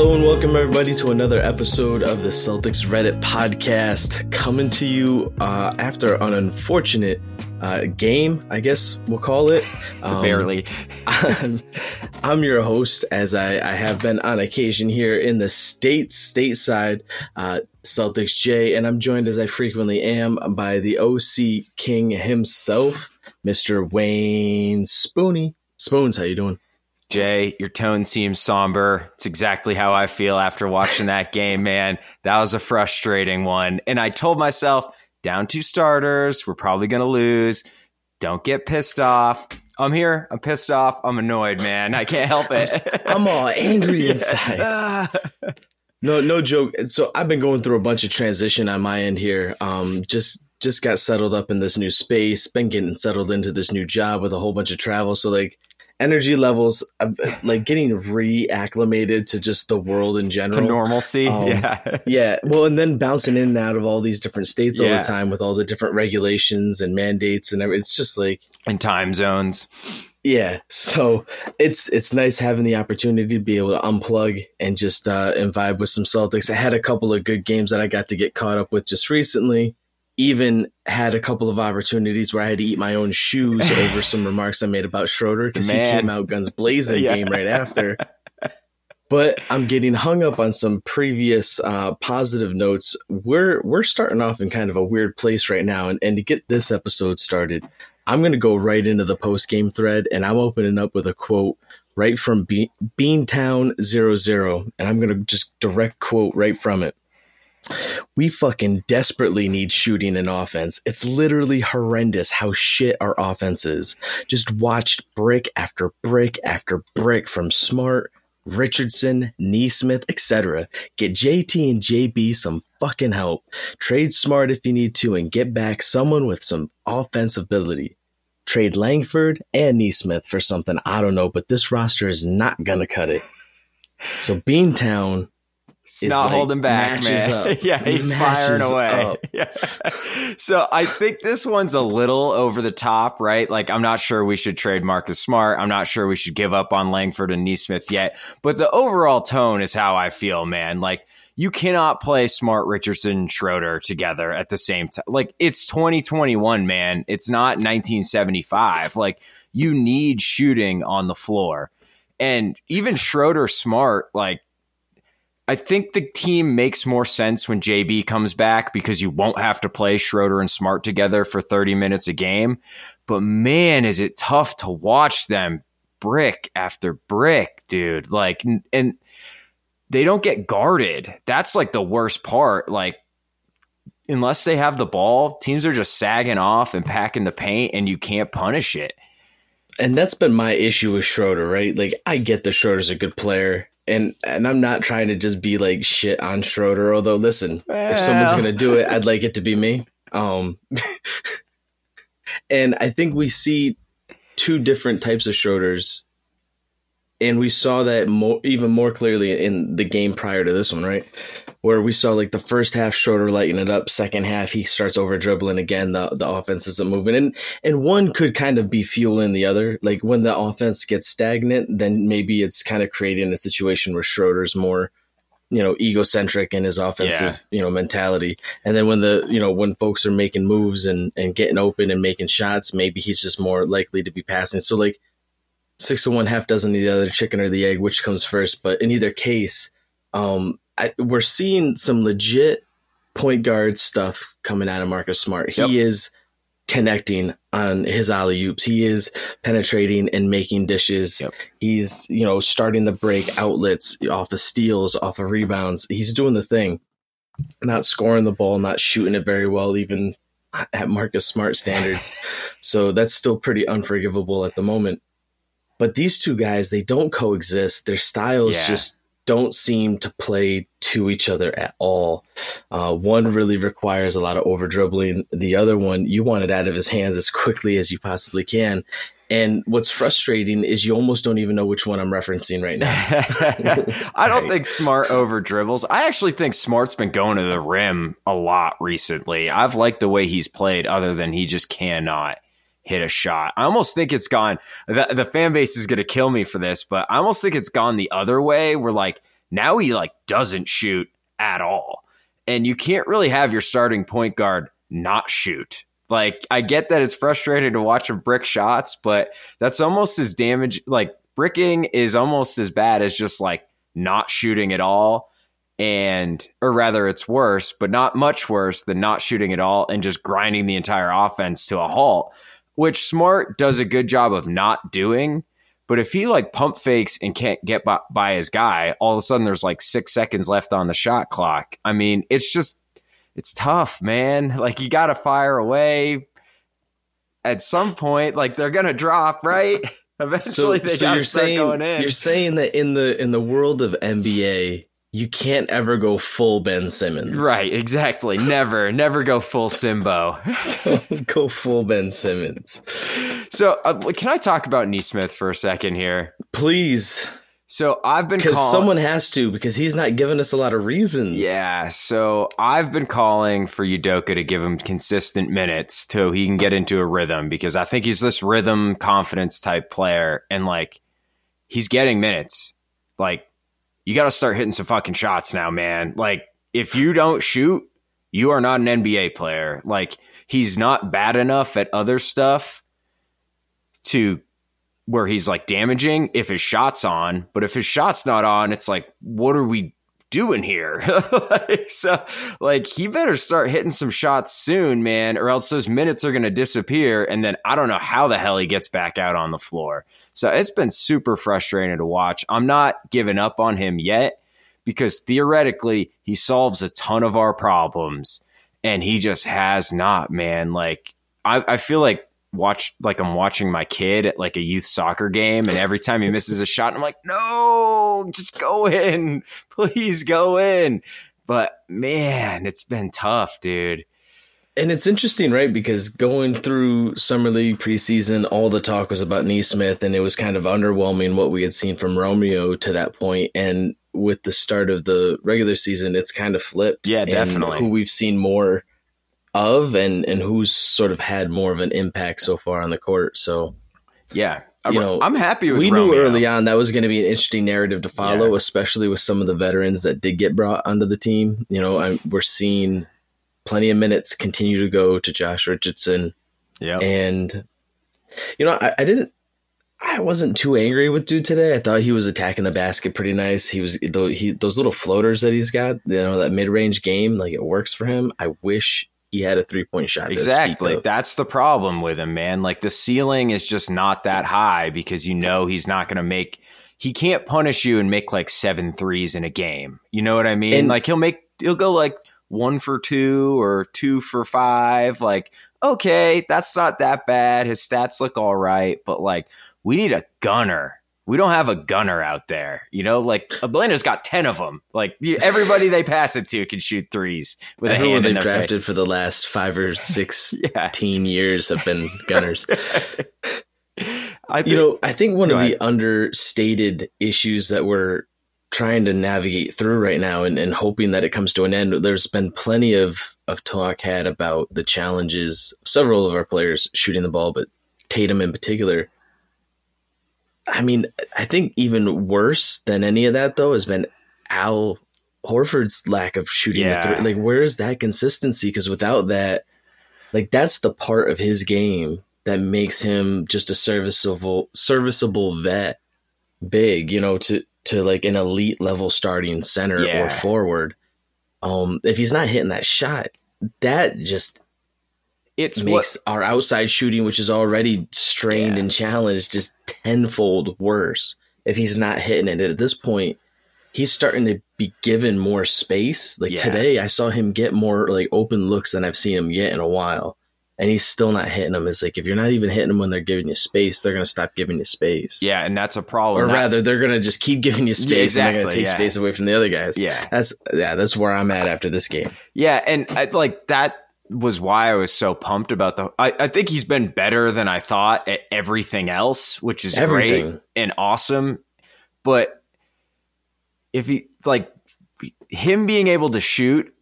Hello and welcome everybody to another episode of the Celtics Reddit podcast, coming to you uh, after an unfortunate uh, game, I guess we'll call it. Um, Barely. I'm, I'm your host, as I, I have been on occasion here in the states, stateside, uh, Celtics J, and I'm joined as I frequently am by the OC King himself, Mr. Wayne Spoony. Spoons, how you doing? Jay, your tone seems somber. It's exactly how I feel after watching that game, man. That was a frustrating one. And I told myself, down two starters, we're probably going to lose. Don't get pissed off. I'm here. I'm pissed off. I'm annoyed, man. I can't help it. I'm all angry inside. No, no joke. So I've been going through a bunch of transition on my end here. Um, just just got settled up in this new space. Been getting settled into this new job with a whole bunch of travel. So like energy levels, like getting reacclimated to just the world in general, to normalcy. Um, yeah. Yeah. Well, and then bouncing in and out of all these different states all Yeah. the time with all the different regulations and mandates and everything. It's just like And time zones. yeah, so it's it's nice having the opportunity to be able to unplug and just uh, and vibe with some Celtics. I had a couple of good games that I got to get caught up with just recently. Even had a couple of opportunities where I had to eat my own shoes over some remarks I made about Schroeder because he came out guns blazing Yeah. game right after. But I'm getting hung up on some previous uh, positive notes. We're we're starting off in kind of a weird place right now, and, and to get this episode started, I'm going to go right into the post game thread, and I'm opening up with a quote right from Be- Beantown Zero Zero, and I'm going to just direct quote right from it. We fucking desperately need shooting and offense. It's literally horrendous how shit our offense is. Just watched brick after brick after brick from Smart, Richardson, Nesmith, etc. Get JT and JB some fucking help. Trade Smart if you need to and get back someone with some offensive ability. Trade Langford and Nesmith for something I don't know, but this roster is not gonna cut it. So Beantown Is not like holding back, man. up. yeah, he's firing away. Yeah. So I think this one's a little over the top, right? Like I'm not sure we should trade Marcus Smart. I'm not sure we should give up on Langford and Nesmith yet. But the overall tone is how I feel, man. Like you cannot play Smart, Richardson, and Schroeder together at the same time. Like it's 2021, man. It's not 1975. Like you need shooting on the floor. And even Schroeder Smart, like I think the team makes more sense when JB comes back because you won't have to play Schroeder and Smart together for 30 minutes a game. But man, is it tough to watch them brick after brick, dude. Like, and they don't get guarded. That's like the worst part. Like, unless they have the ball, teams are just sagging off and packing the paint, and you can't punish it. and that's been my issue with Schroeder, right? Like I get that Schroeder's a good player, and and I'm not trying to just be like shit on Schroeder. Although, listen, if someone's gonna do it, I'd like it to be me. Um, and I think we see two different types of Schroders, and we saw that more even more clearly in the game prior to this one, right? Where we saw like the first half Schroeder lighting it up, second half he starts over dribbling again. The the offense isn't moving, and and one could kind of be fueling the other. Like when the offense gets stagnant, then maybe it's kind of creating a situation where Schroeder's more you know egocentric in his offensive yeah. you know mentality and then when the you know when folks are making moves and and getting open and making shots maybe he's just more likely to be passing so like six of one half dozen the other chicken or the egg which comes first but in either case um I, we're seeing some legit point guard stuff coming out of Marcus Smart he yep. is connecting on his alley oops. He is penetrating and making dishes. Yep. He's, you know, starting the break outlets off of steals, off of rebounds. He's doing the thing. Not scoring the ball, not shooting it very well, even at Marcus Smart standards. so that's still pretty unforgivable at the moment. But these two guys, they don't coexist. Their styles yeah. just don't seem to play to each other at all. Uh, one really requires a lot of over dribbling. The other one, you want it out of his hands as quickly as you possibly can. And what's frustrating is you almost don't even know which one I'm referencing right now. I don't right. think Smart over dribbles. I actually think Smart's been going to the rim a lot recently. I've liked the way he's played, other than he just cannot hit a shot. I almost think it's gone. The, the fan base is going to kill me for this, but I almost think it's gone the other way where like now he like doesn't shoot at all. And you can't really have your starting point guard not shoot. Like I get that it's frustrating to watch him brick shots, but that's almost as damage like bricking is almost as bad as just like not shooting at all and or rather it's worse but not much worse than not shooting at all and just grinding the entire offense to a halt which Smart does a good job of not doing. But if he like pump fakes and can't get by, by, his guy, all of a sudden there's like six seconds left on the shot clock. I mean, it's just, it's tough, man. Like you got to fire away at some point. Like they're gonna drop, right? Eventually, so, they so got to start saying, going in. You're saying that in the in the world of NBA, you can't ever go full Ben Simmons. Right, exactly. Never, never go full Simbo. go full Ben Simmons. So, uh, can I talk about Nesmith for a second here? Please. So I've been because call- someone has to because he's not giving us a lot of reasons. Yeah, so I've been calling for Udoka to give him consistent minutes so he can get into a rhythm because I think he's this rhythm confidence type player and like he's getting minutes. Like you got to start hitting some fucking shots now, man. Like, if you don't shoot, you are not an NBA player. Like, he's not bad enough at other stuff to where he's like damaging if his shot's on. But if his shot's not on, it's like, what are we doing here? like, so, like, he better start hitting some shots soon, man, or else those minutes are going to disappear. And then I don't know how the hell he gets back out on the floor. So it's been super frustrating to watch. I'm not giving up on him yet because theoretically, he solves a ton of our problems. And he just has not, man. Like, I, I feel like watch like I'm watching my kid at like a youth soccer game and every time he misses a shot I'm like no just go in. Please go in. But man it's been tough dude. And it's interesting right? Because going through summer league preseason all the talk was about Nesmith and it was kind of underwhelming what we had seen from Romeo to that point. And with the start of the regular season it's kind of flipped yeah definitely. who we've seen more of and and who's sort of had more of an impact so far on the court. So yeah, you know, I'm happy with. We Romeo. knew early on that was going to be an interesting narrative to follow, yeah. especially with some of the veterans that did get brought onto the team. You know, I'm, we're seeing plenty of minutes continue to go to Josh Richardson. Yeah, and you know, I, I didn't. I wasn't too angry with dude today. I thought he was attacking the basket pretty nice. He was he, those little floaters that he's got, you know, that mid range game, like it works for him. I wish he had a three point shot. Exactly. That's the problem with him, man. Like the ceiling is just not that high because you know he's not going to make, he can't punish you and make like seven threes in a game. You know what I mean? And, like he'll make, he'll go like one for two or two for five. Like, okay, that's not that bad. His stats look all right, but like we need a gunner we don't have a gunner out there. You know, like Atlanta's got 10 of them. Like everybody they pass it to can shoot threes with Everyone they've drafted for the last five or six yeah. years have been gunners. I think, you know, I think one of ahead. the understated issues that we're trying to navigate through right now and, and hoping that it comes to an end. There's been plenty of, of talk had about the challenges, several of our players shooting the ball, but Tatum in particular. I mean, I think even worse than any of that though has been Al Horford's lack of shooting Yeah. the three. Like, where is that consistency? Because without that, like that's the part of his game that makes him just a serviceable serviceable vet, big, you know, to to like an elite level starting center or forward. Um, if he's not hitting that shot, that just It's makes what our outside shooting, which is already strained Yeah. and challenged, just tenfold worse. If he's not hitting it at this point, he's starting to be given more space. Like Yeah. today, I saw him get more like open looks than I've seen him get in a while, and he's still not hitting them. It's like if you're not even hitting them when they're giving you space, they're gonna stop giving you space. yeah, and that's a problem. Or That- rather, they're gonna just keep giving you space, and they're exactly, gonna take yeah. space away from the other guys. Yeah. that's yeah, that's where I'm at after this game. Yeah, and I, like that was why I was so pumped about the. I, I think he's been better than I thought at everything else, which is great and awesome. But if he like him being able to shoot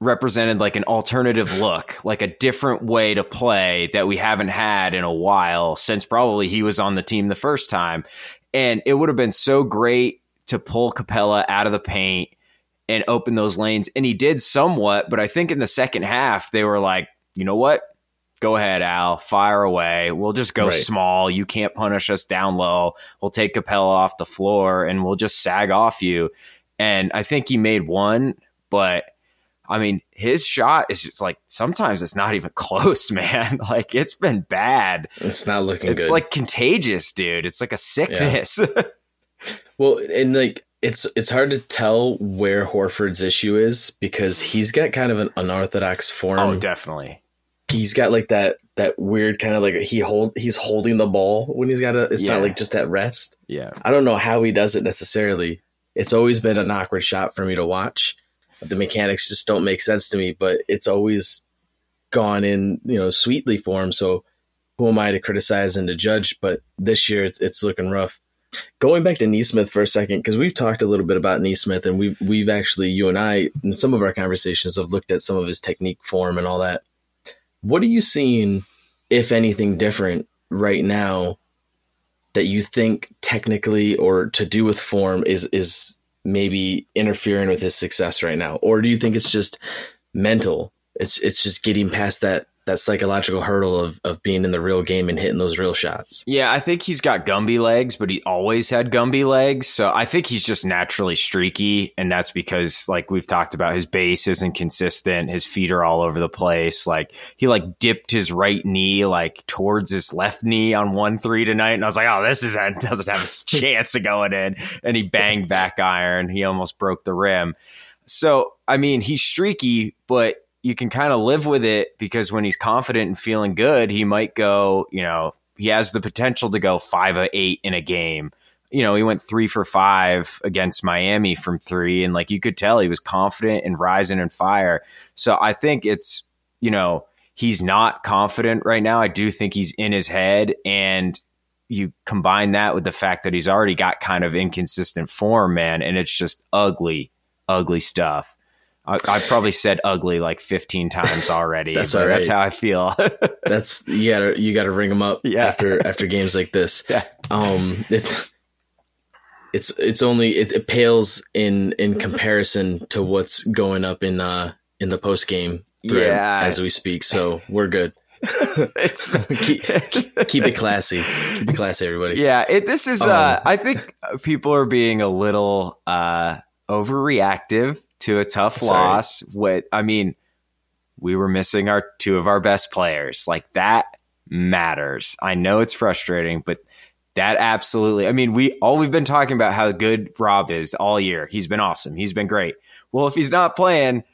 represented like an alternative look, like a different way to play that we haven't had in a while since probably he was on the team the first time. And it would have been so great to pull Capela out of the paint and open those lanes. And he did somewhat, but I think in the second half, they were like, you know what? Go ahead, Al, fire away. We'll just go Right. small. You can't punish us down low. We'll take Capela off the floor and we'll just sag off you. And I think he made one, but I mean, his shot is just like sometimes it's not even close, man. Like it's been bad. It's not looking It's good. like contagious, dude. It's like a sickness. Well, and like it's it's hard to tell where Horford's issue is because he's got kind of an unorthodox form. oh, definitely. he's got like that that weird kind of like he hold he's holding the ball when he's got a. It's Yeah. not like just at rest. Yeah. I don't know how he does it necessarily. It's always been an awkward shot for me to watch. The mechanics just don't make sense to me, but it's always gone in you know sweetly for him. So who am I to criticize and to judge? But this year it's it's looking rough. Going back to Nesmith for a second, because we've talked a little bit about Nesmith, and we've we've actually you and I in some of our conversations have looked at some of his technique form and all that. What are you seeing, if anything, different right now that you think technically or to do with form is is maybe interfering with his success right now, or do you think it's just mental? It's it's just getting past that that psychological hurdle of of being in the real game and hitting those real shots. Yeah, I think he's got Gumby legs, but he always had Gumby legs. So I think he's just naturally streaky. And that's because, like we've talked about, his base isn't consistent. His feet are all over the place. Like he like dipped his right knee like towards his left knee on one three tonight. And I was like, oh, this is doesn't have a chance of going in. And he banged back iron. He almost broke the rim. So, I mean, he's streaky, but you can kind of live with it because when he's confident and feeling good, he might go, you know, he has the potential to go five or eight in a game. You know, he went three for five against Miami from three, and like you could tell, he was confident and rising and fire. So I think it's, you know, he's not confident right now. I do think he's in his head, and you combine that with the fact that he's already got kind of inconsistent form, man, and it's just ugly, ugly stuff. I, probably said ugly like 15 times already. That's That's how I feel. That's you gotta you gotta ring them up Yeah. after after games like this. Yeah. Um, it's it's it's only it, it pales in in comparison to what's going up in uh in the post game Yeah. as we speak. So we're good. it's keep, keep it classy. Keep it classy, everybody. yeah. It, this is. Uh, Um, I think people are being a little uh, overreactive to a tough That's all right. loss. What I mean, we were missing our two of our best players. Like that matters. I know it's frustrating, but that absolutely. I mean, we all we've been talking about how good Rob is all year. He's been awesome. He's been great. Well, if he's not playing,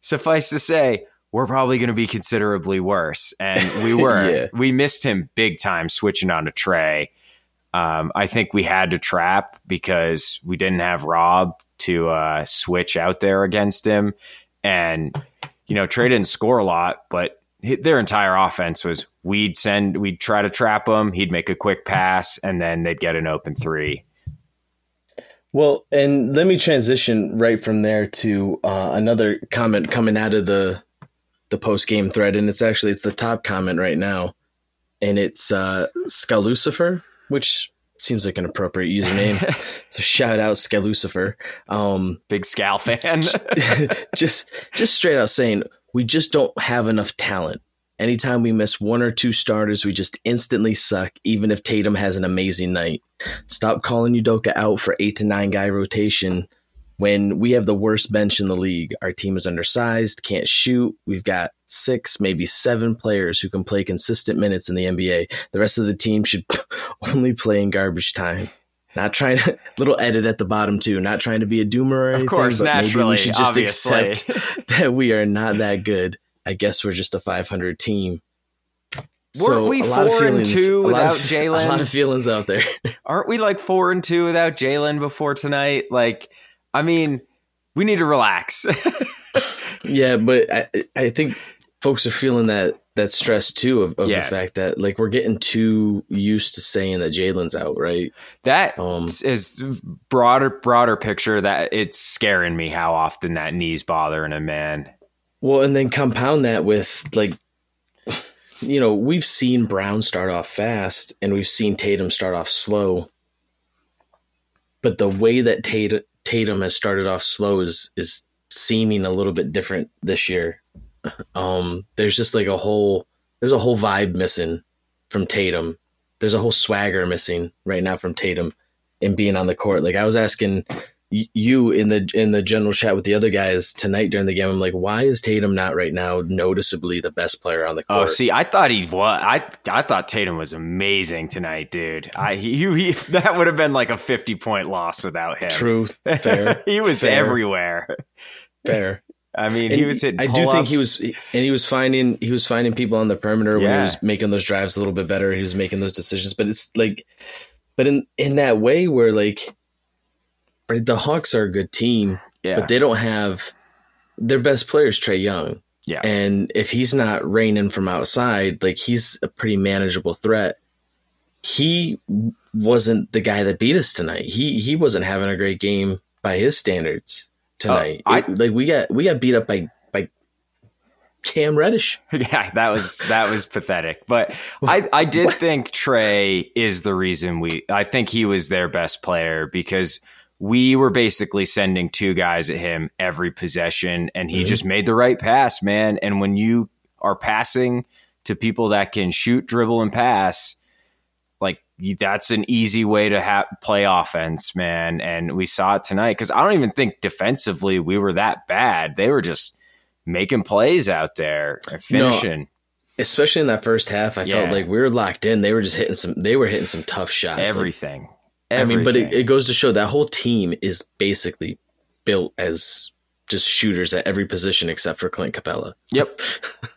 suffice to say, we're probably going to be considerably worse. And we were. Yeah. We missed him big time switching on to Trae. Um, I think we had to trap because we didn't have Rob to uh, switch out there against him. And, you know, Trae didn't score a lot, but their entire offense was we'd send, we'd try to trap him. He'd make a quick pass and then they'd get an open three. Well, and let me transition right from there to uh, another comment coming out of the the post game thread, and it's actually it's the top comment right now, and it's uh, Scalucifer, which seems like an appropriate username. so shout out Scalucifer, um, big Scal fan. just just straight out saying we just don't have enough talent. Anytime we miss one or two starters, we just instantly suck, even if Tatum has an amazing night. Stop calling Udoka out for eight to nine guy rotation when we have the worst bench in the league. Our team is undersized, can't shoot. We've got six, maybe seven players who can play consistent minutes in the NBA. The rest of the team should only play in garbage time. Not trying to little edit at the bottom too. Not trying to be a doomer or anything. Of course, but naturally, maybe we should just obviously. accept that we are not that good. I guess we're just a 500 team. Weren't we lot of four and two without Jaylen? A lot of feelings out there. Aren't we like four and two without Jaylen before tonight? Like, I mean, we need to relax. yeah, but I, I think folks are feeling that that stress too of, of Yeah. the fact that like we're getting too used to saying that Jaylen's out, right? that Um, is broader broader picture that it's scaring me how often that knee's bothering a man. Well, and then compound that with like, you know, we've seen Brown start off fast and we've seen Tatum start off slow. But the way that Tatum, Tatum has started off slow is is seeming a little bit different this year. Um, there's just like a whole there's a whole vibe missing from Tatum. There's a whole swagger missing right now from Tatum in being on the court. Like I was asking you in the in the general chat with the other guys tonight during the game. I'm like, why is Tatum not right now noticeably the best player on the oh, court? Oh, see, I thought he was. I I thought Tatum was amazing tonight, dude. I he, he that would have been like a fifty point loss without him. Truth, fair, he was fair, everywhere. fair. I mean, he was hitting. I do think he was, and he was finding he was finding people on the perimeter when he was making those drives a little bit better. He was making those decisions, but it's like, but in in that way where like, the Hawks are a good team, Yeah, but they don't have their best player is Trae Young, yeah. and if he's not raining from outside, like he's a pretty manageable threat. He wasn't the guy that beat us tonight. He he wasn't having a great game by his standards tonight. Oh, I- It- like we got we got beat up by by Cam Reddish. Yeah, that was that was pathetic. But I I did think Trae is the reason we I think he was their best player because we were basically sending two guys at him every possession and he just made the right pass, man. And when you are passing to people that can shoot, dribble and pass, like that's an easy way to ha- play offense, man. And we saw it tonight because I don't even think defensively we were that bad. They were just making plays out there uh, and No, finishing Especially in that first half, I Yeah. felt like we were locked in. They were just hitting some. They were hitting some tough shots. Like, everything. I mean, but it, it goes to show that whole team is basically built as just shooters at every position except for Clint Capela. Yep.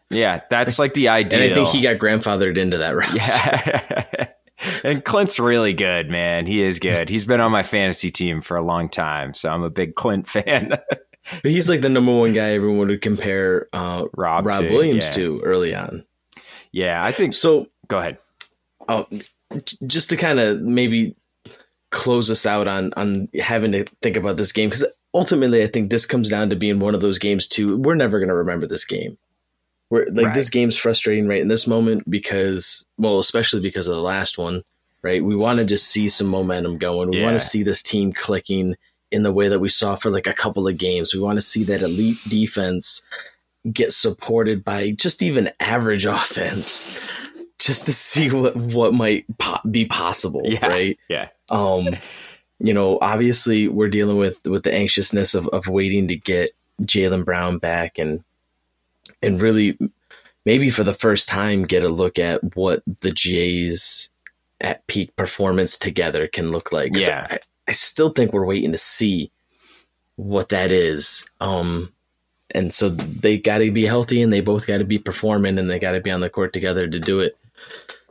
Yeah, that's like the And ideal. I think he got grandfathered into that roster. Yeah. and Clint's really good, man. He is good. He's been on my fantasy team for a long time, so I'm a big Clint fan. But he's like the number one guy everyone would compare uh, Rob, Rob to, Williams yeah. to early on. Yeah, I think. So Go ahead. oh, just to kind of maybe close us out on on having to think about this game because ultimately I think this comes down to being one of those games too. We're never going to remember this game. We're like Right. this game's frustrating right in this moment because well, especially because of the last one, right? We want to just see some momentum going. We Yeah. want to see this team clicking in the way that we saw for like a couple of games. We want to see that elite defense get supported by just even average offense just to see what what might po- be possible, Yeah. right? Yeah. Um, you know, obviously we're dealing with with the anxiousness of of waiting to get Jaylen Brown back and and really maybe for the first time get a look at what the Jays at peak performance together can look like. Yeah. I, I still think we're waiting to see what that is. Um, and so they got to be healthy and they both got to be performing and they got to be on the court together to do it.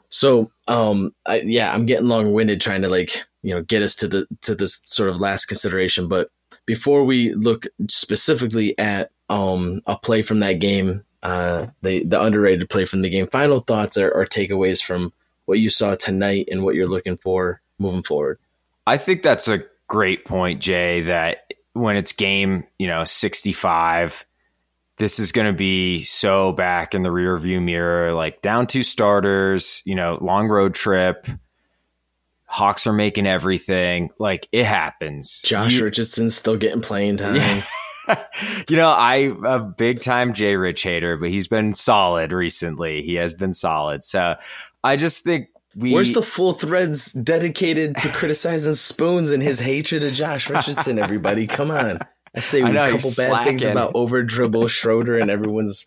So, um, I, yeah, I'm getting long winded trying to like, you know, get us to the, to this sort of last consideration. But before we look specifically at, um, a play from that game, uh, the, the underrated play from the game, final thoughts or, or takeaways from what you saw tonight and what you're looking for moving forward. I think that's a great point, Jay, that when it's game, you know, 65, this is going to be so back in the rear view mirror, like down two starters, you know, long road trip. Hawks are making everything. Like it happens. Josh You- Richardson's still getting playing time. you know, I'm a big time Jay Rich hater, but he's been solid recently. He has been solid. So I just think we. Where's the full threads dedicated to criticizing Spoons and his hatred of Josh Richardson? Everybody, come on! I say I a know, couple he's bad things about over dribble Schroeder, and everyone's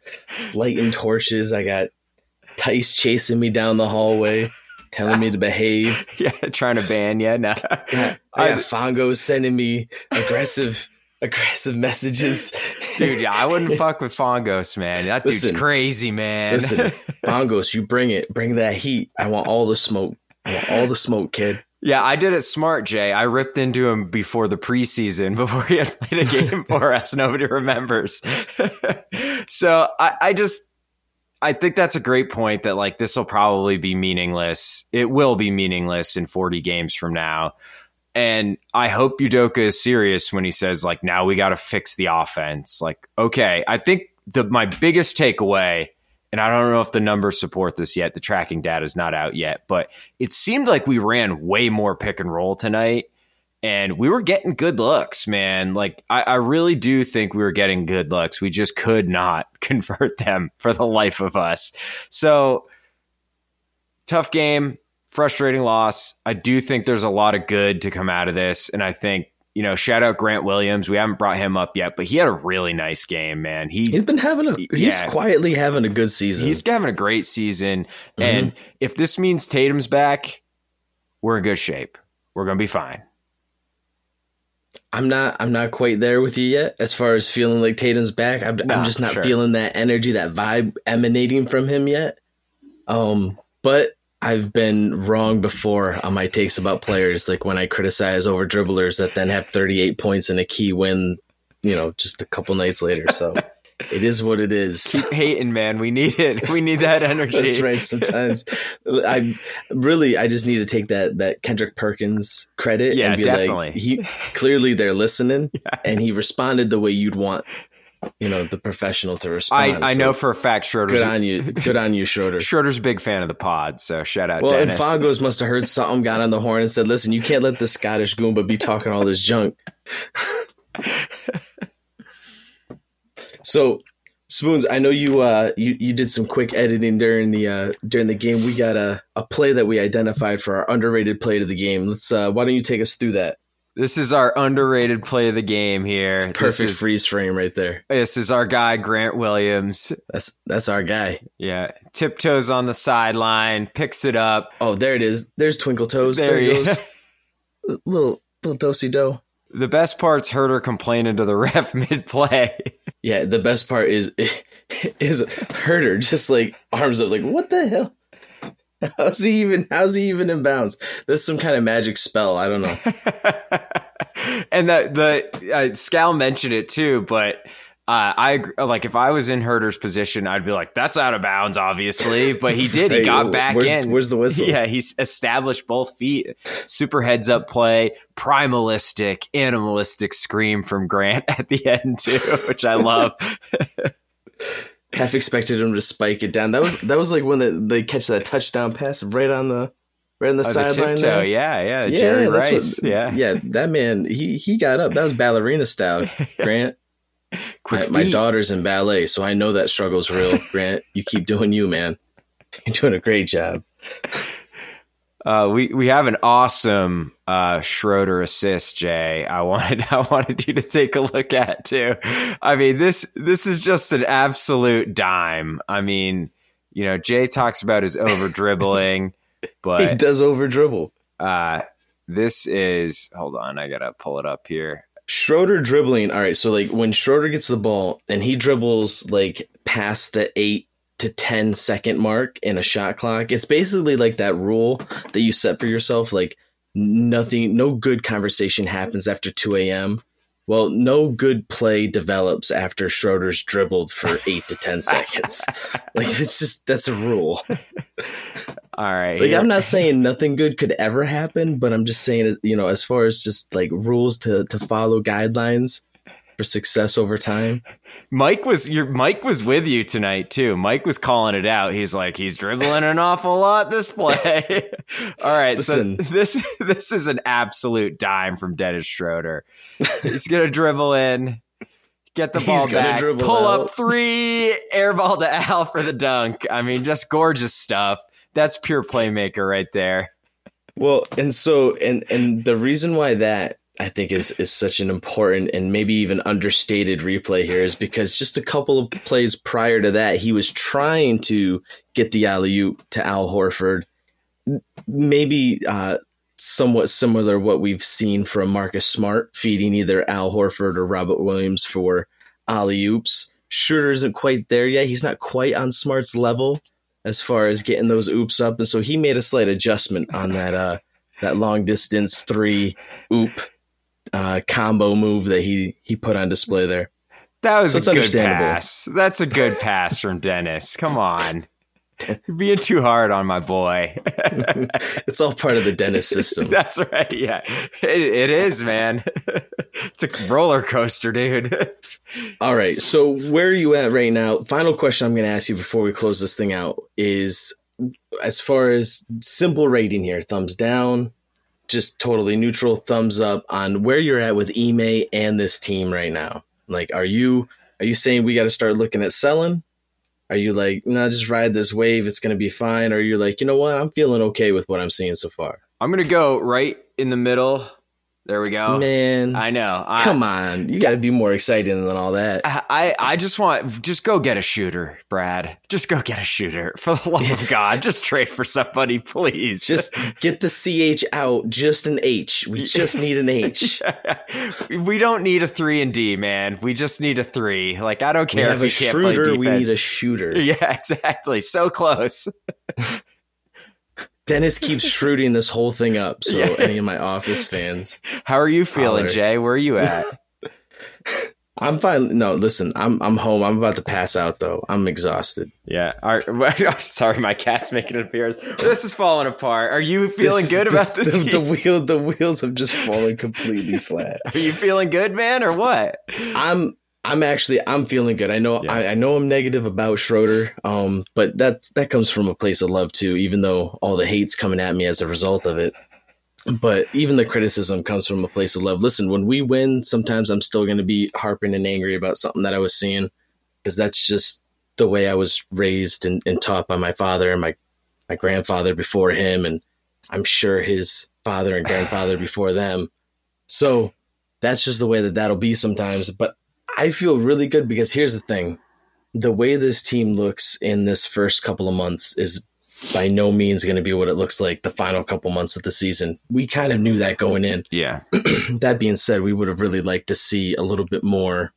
lighting torches. I got Tice chasing me down the hallway, telling me to behave. yeah, trying to ban you? No. I got Fongo sending me aggressive, aggressive messages. Dude, yeah, I wouldn't fuck with Fongos, man. That dude's crazy, man. Listen, Bongos, you bring it. Bring that heat. I want all the smoke. I want all the smoke, kid. Yeah, I did it smart, Jay. I ripped into him before the preseason, before he had played a game for us. Nobody remembers. so I, I just, I think that's a great point that like this will probably be meaningless. It will be meaningless in 40 games from now. And I hope Udoka is serious when he says like, now we got to fix the offense. Like, okay, I think the my biggest takeaway and I don't know if the numbers support this yet. The tracking data is not out yet, but it seemed like we ran way more pick and roll tonight. And we were getting good looks, man. Like, I, I really do think we were getting good looks. We just could not convert them for the life of us. So, tough game, frustrating loss. I do think there's a lot of good to come out of this. And I think, you know, shout out Grant Williams. We haven't brought him up yet, but he had a really nice game, man. He He's been having a. He's Yeah. quietly having a good season. He's having a great season. And if this means Tatum's back, we're in good shape. We're to be fine. I'm not. I'm not quite there with you yet. As far as feeling like Tatum's back, I'm, No, I'm just not sure. feeling that energy, that vibe emanating from him yet. Um, but I've been wrong before on my takes about players, like when I criticize over dribblers that then have 38 points and a key win, you know, just a couple nights later. So it is what it is. Keep hating, man. We need it. We need that energy. That's right. Sometimes I really I just need to take that that Kendrick Perkins credit Yeah, and be definitely. like he clearly they're listening and he responded the way you'd want you know the professional to respond. I, I So know for a fact Schroeder's good on you. Good on you, Schroeder. Schroeder's a big fan of the pod, so shout out Well, and Dennis. Fogos must have heard something, got on the horn, and said, "Listen, you can't let the Scottish Goomba be talking all this junk." so, spoons, I know you uh you, you did some quick editing during the uh during the game. We got a a play that we identified for our underrated play of the game. Let's uh why don't you take us through that? This is our underrated play of the game here. Perfect is, freeze frame right there. this is our guy Grant Williams. That's that's our guy. Yeah, tiptoes on the sideline, picks it up. Oh, there it is. There's Twinkle Toes. There, There you- goes. little little dosey do. The best part's Huerter complaining to the ref mid play. Yeah, the best part is is Huerter just like arms up, like what the hell? How's he even? How's he even in bounds? There's some kind of magic spell. I don't know. and the the uh, Scal mentioned it too, but uh, I like if I was in Huerter's position, I'd be like, "That's out of bounds, obviously." But he did; he got back where's- in. where's the whistle? Yeah, he's established both feet. Super heads up play, primalistic, animalistic scream from Grant at the end too, which I love. Half expected him to spike it down. That was that was like when they, they catch that touchdown pass right on the right on the Oh, sideline. tiptoe, there. yeah, yeah, Jerry that's Rice, what- yeah, yeah. That man, he he got up. That was ballerina style, Grant. quick my, my daughter's in ballet, so I know that struggle's real. Grant, you keep doing you, man. You're doing a great job. Uh, we we have an awesome uh, Schroeder assist, Jay. I wanted I wanted you to take a look at too. I mean this this is just an absolute dime. I mean, you know, Jay talks about his over dribbling, but He does over dribble. uh, this is hold on, I gotta pull it up here. Schroeder dribbling. All right, so like when Schroeder gets the ball and he dribbles like past the eight to 10 second mark in a shot clock, it's basically like that rule that you set for yourself. Like nothing, no good conversation happens after 2 a.m. Well, no good play develops after Schroeder's dribbled for eight to ten seconds. like it's just that's a rule. All right. Like I'm not saying nothing good could ever happen, but I'm just saying you know as far as just like rules to to follow guidelines for success over time. Mike was your Mike was with you tonight too. Mike was calling it out. He's like he's dribbling an awful lot this play. All right, Listen. so this this is an absolute dime from Dennis Schroeder. He's gonna dribble in, get the ball gonna back, dribble pull out. up three, air ball to Al for the dunk. I mean, just gorgeous stuff. That's pure playmaker right there. Well, and so and and the reason why that I think is is such an important and maybe even understated replay here is because just a couple of plays prior to that, he was trying to get the alley oop to Al Horford. Maybe uh, somewhat similar what we've seen from Marcus Smart feeding either Al Horford or Robert Williams for alley oops. Schroeder isn't quite there yet. He's not quite on Smart's level as far as getting those oops up, and so he made a slight adjustment on that uh, that long distance three oop uh, combo move that he he put on display there. That was That's a good pass. That's a good pass from Dennis. Come on. You're being too hard on my boy. It's all part of the Dennis system. That's right. Yeah, it, it is, man. it's a roller coaster, dude. All right, so where are you at right now? Final question I'm going to ask you before we close this thing out is as far as simple rating here, thumbs down, just totally neutral, thumbs up on where you're at with Ime and this team right now. Like, are you are you saying we got to start looking at selling? Are you like, no, just ride this wave, it's going to be fine? Or are you like, you know what, I'm feeling okay with what I'm seeing so far? I'm gonna go right in the middle. There we go. Man, I know. I, come on, you got to be more exciting than all that. I, I just want just go get a shooter, Brad. Just go get a shooter. For the love of God, just trade for somebody, please. Just get the ch out, just an h. We just need an h. we don't need a three and D, man. We just need a three. Like I don't We care have if you can't play defense. We need a shooter. yeah, exactly. So close. Dennis keeps shrooting this whole thing up. So Yeah. any of my office fans, How are you feeling, Holler. Jay? Where are you at? I'm fine. No, listen, I'm I'm home. I'm about to pass out though. I'm exhausted. yeah. Sorry, my cat's making an appearance. This is falling apart. Are you feeling This- good about this? The, the wheel, the wheels have just fallen completely flat. Are you feeling good, man, or what? I'm I'm actually I'm feeling good. I know Yeah. I, I know I'm negative about Schroeder, um, but that that comes from a place of love too. Even though all the hate's coming at me as a result of it, but even the criticism comes from a place of love. Listen, when we win, sometimes I'm still going to be harping and angry about something that I was seeing because that's just the way I was raised and, and taught by my father and my my grandfather before him, and I'm sure his father and grandfather before them. So that's just the way that that'll be sometimes. But I feel really good because here's the thing the way this team looks in this first couple of months is by no means going to be what it looks like the final couple months of the season. We kind of knew that going in. Yeah. That being said, we would have really liked to see a little bit more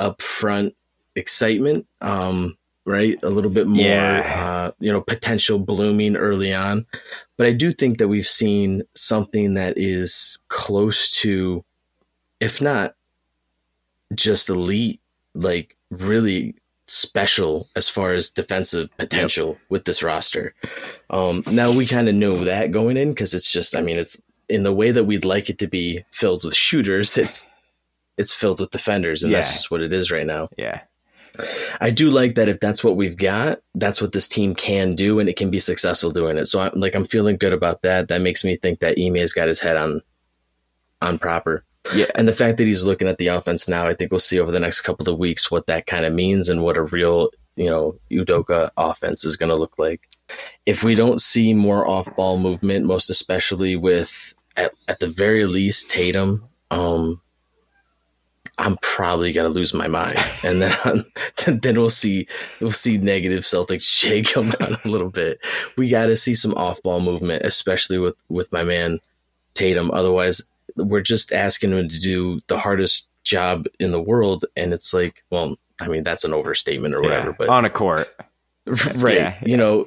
upfront excitement, um, right? A little bit more, Yeah. uh, you know, potential blooming early on. But I do think that we've seen something that is close to, if not just elite, like really special as far as defensive potential with this roster. Um, now we kind of know that going in because it's just, I mean, it's in the way that we'd like it to be filled with shooters. It's it's filled with defenders, and that's just what it is right now. Yeah. I do like that if that's what we've got, that's what this team can do, and it can be successful doing it. So I'm like, I'm feeling good about that. That makes me think that Ime has got his head on on proper. Yeah. And the fact that he's looking at the offense now, I think we'll see over the next couple of weeks what that kind of means and what a real, you know, Udoka offense is going to look like. If we don't see more off ball movement, most especially with at, at the very least Tatum, um, I'm probably gonna lose my mind, and then then we'll see we'll see negative Celtics shake come out a little bit. We got to see some off ball movement, especially with with my man Tatum. Otherwise, we're just asking him to do the hardest job in the world, and it's like, well, I mean, that's an overstatement or whatever, Yeah. but on a court. right, yeah, you know.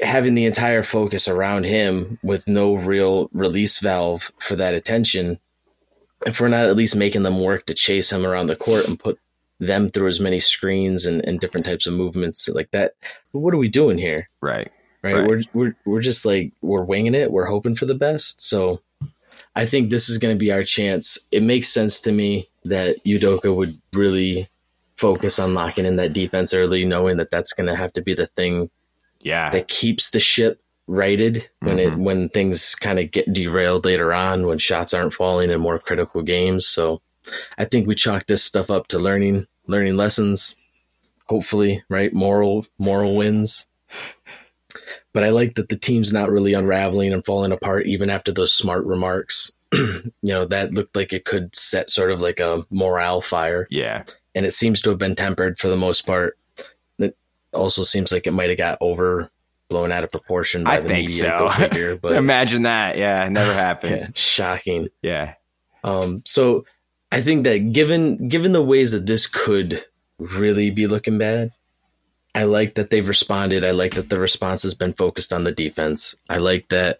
Having the entire focus around him with no real release valve for that attention, if we're not at least making them work to chase him around the court and put them through as many screens and, and different types of movements like that, what are we doing here? Right. Right? Right. We're we're we're just like we're winging it. We're hoping for the best. So I think this is going to be our chance. It makes sense to me that Udoka would really focus on locking in that defense early, knowing that that's going to have to be the thing Yeah. that keeps the ship righted when it mm-hmm. when things kind of get derailed later on when shots aren't falling in more critical games. So I think we chalk this stuff up to learning learning lessons. Hopefully, right? Moral moral wins. But I like that the team's not really unraveling and falling apart even after those smart remarks. you know, that looked like it could set sort of like a morale fire yeah. and it seems to have been tempered for the most part. It also seems like it might have got over blown out of proportion by I the think media. so. Figure, but Imagine that. Yeah. It never yeah, happens. shocking. Yeah. Um, so I think that given given the ways that this could really be looking bad, I like that they've responded. I like that the response has been focused on the defense. I like that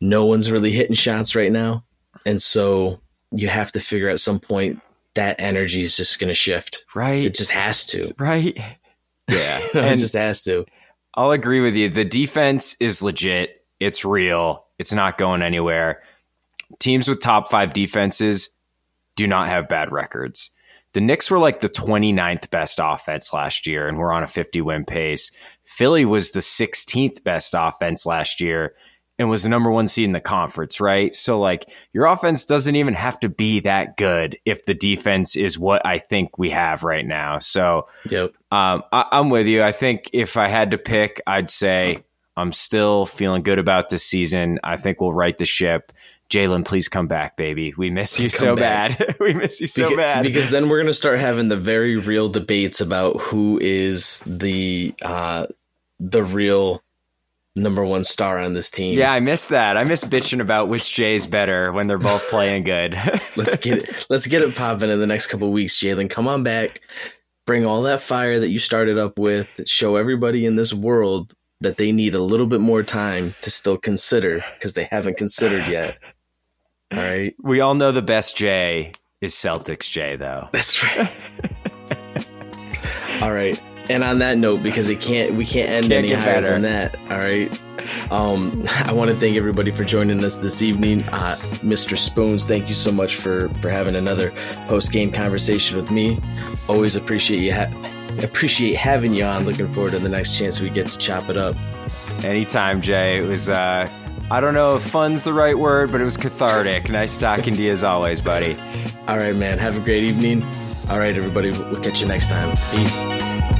no one's really hitting shots right now, and so you have to figure at some point that energy is just going to shift. Right. It just has to. right. Yeah. it and just has to. I'll agree with you. The defense is legit. It's real. It's not going anywhere. Teams with top five defenses do not have bad records. The Knicks were like the 29th best offense last year, and we're on a 50 win pace. Philly was the 16th best offense last year and was the number one seed in the conference, right? So, like, your offense doesn't even have to be that good if the defense is what I think we have right now. So, Yep. um, I, I'm with you. I think if I had to pick, I'd say I'm still feeling good about this season. I think we'll right the ship. Jaylen, please come back, baby. We miss you Come so back. bad. we miss you so Beca- bad. Because then we're going to start having the very real debates about who is the uh, the real number one star on this team. yeah, I miss that. I miss bitching about which Jay's better when they're both playing good. let's get it. Let's get it popping in the next couple weeks, Jaylen. Come on back, bring all that fire that you started up with. Show everybody in this world that they need a little bit more time to still consider because they haven't considered yet. All right, we all know the best Jay is Celtics Jay, though. that's right. all right. And on that note, because it can't, we can't end Can't any higher better. than that. All right. Um, I want to thank everybody for joining us this evening. Uh, Mr. Spoons, thank you so much for for having another post game conversation with me. Always appreciate you. Ha- appreciate having you on. Looking forward to the next chance we get to chop it up. Anytime, Jay. It was, uh, I don't know if fun's the right word, but it was cathartic. Nice talking to you as always, buddy. All right, man. Have a great evening. All right, everybody. We'll catch you next time. Peace.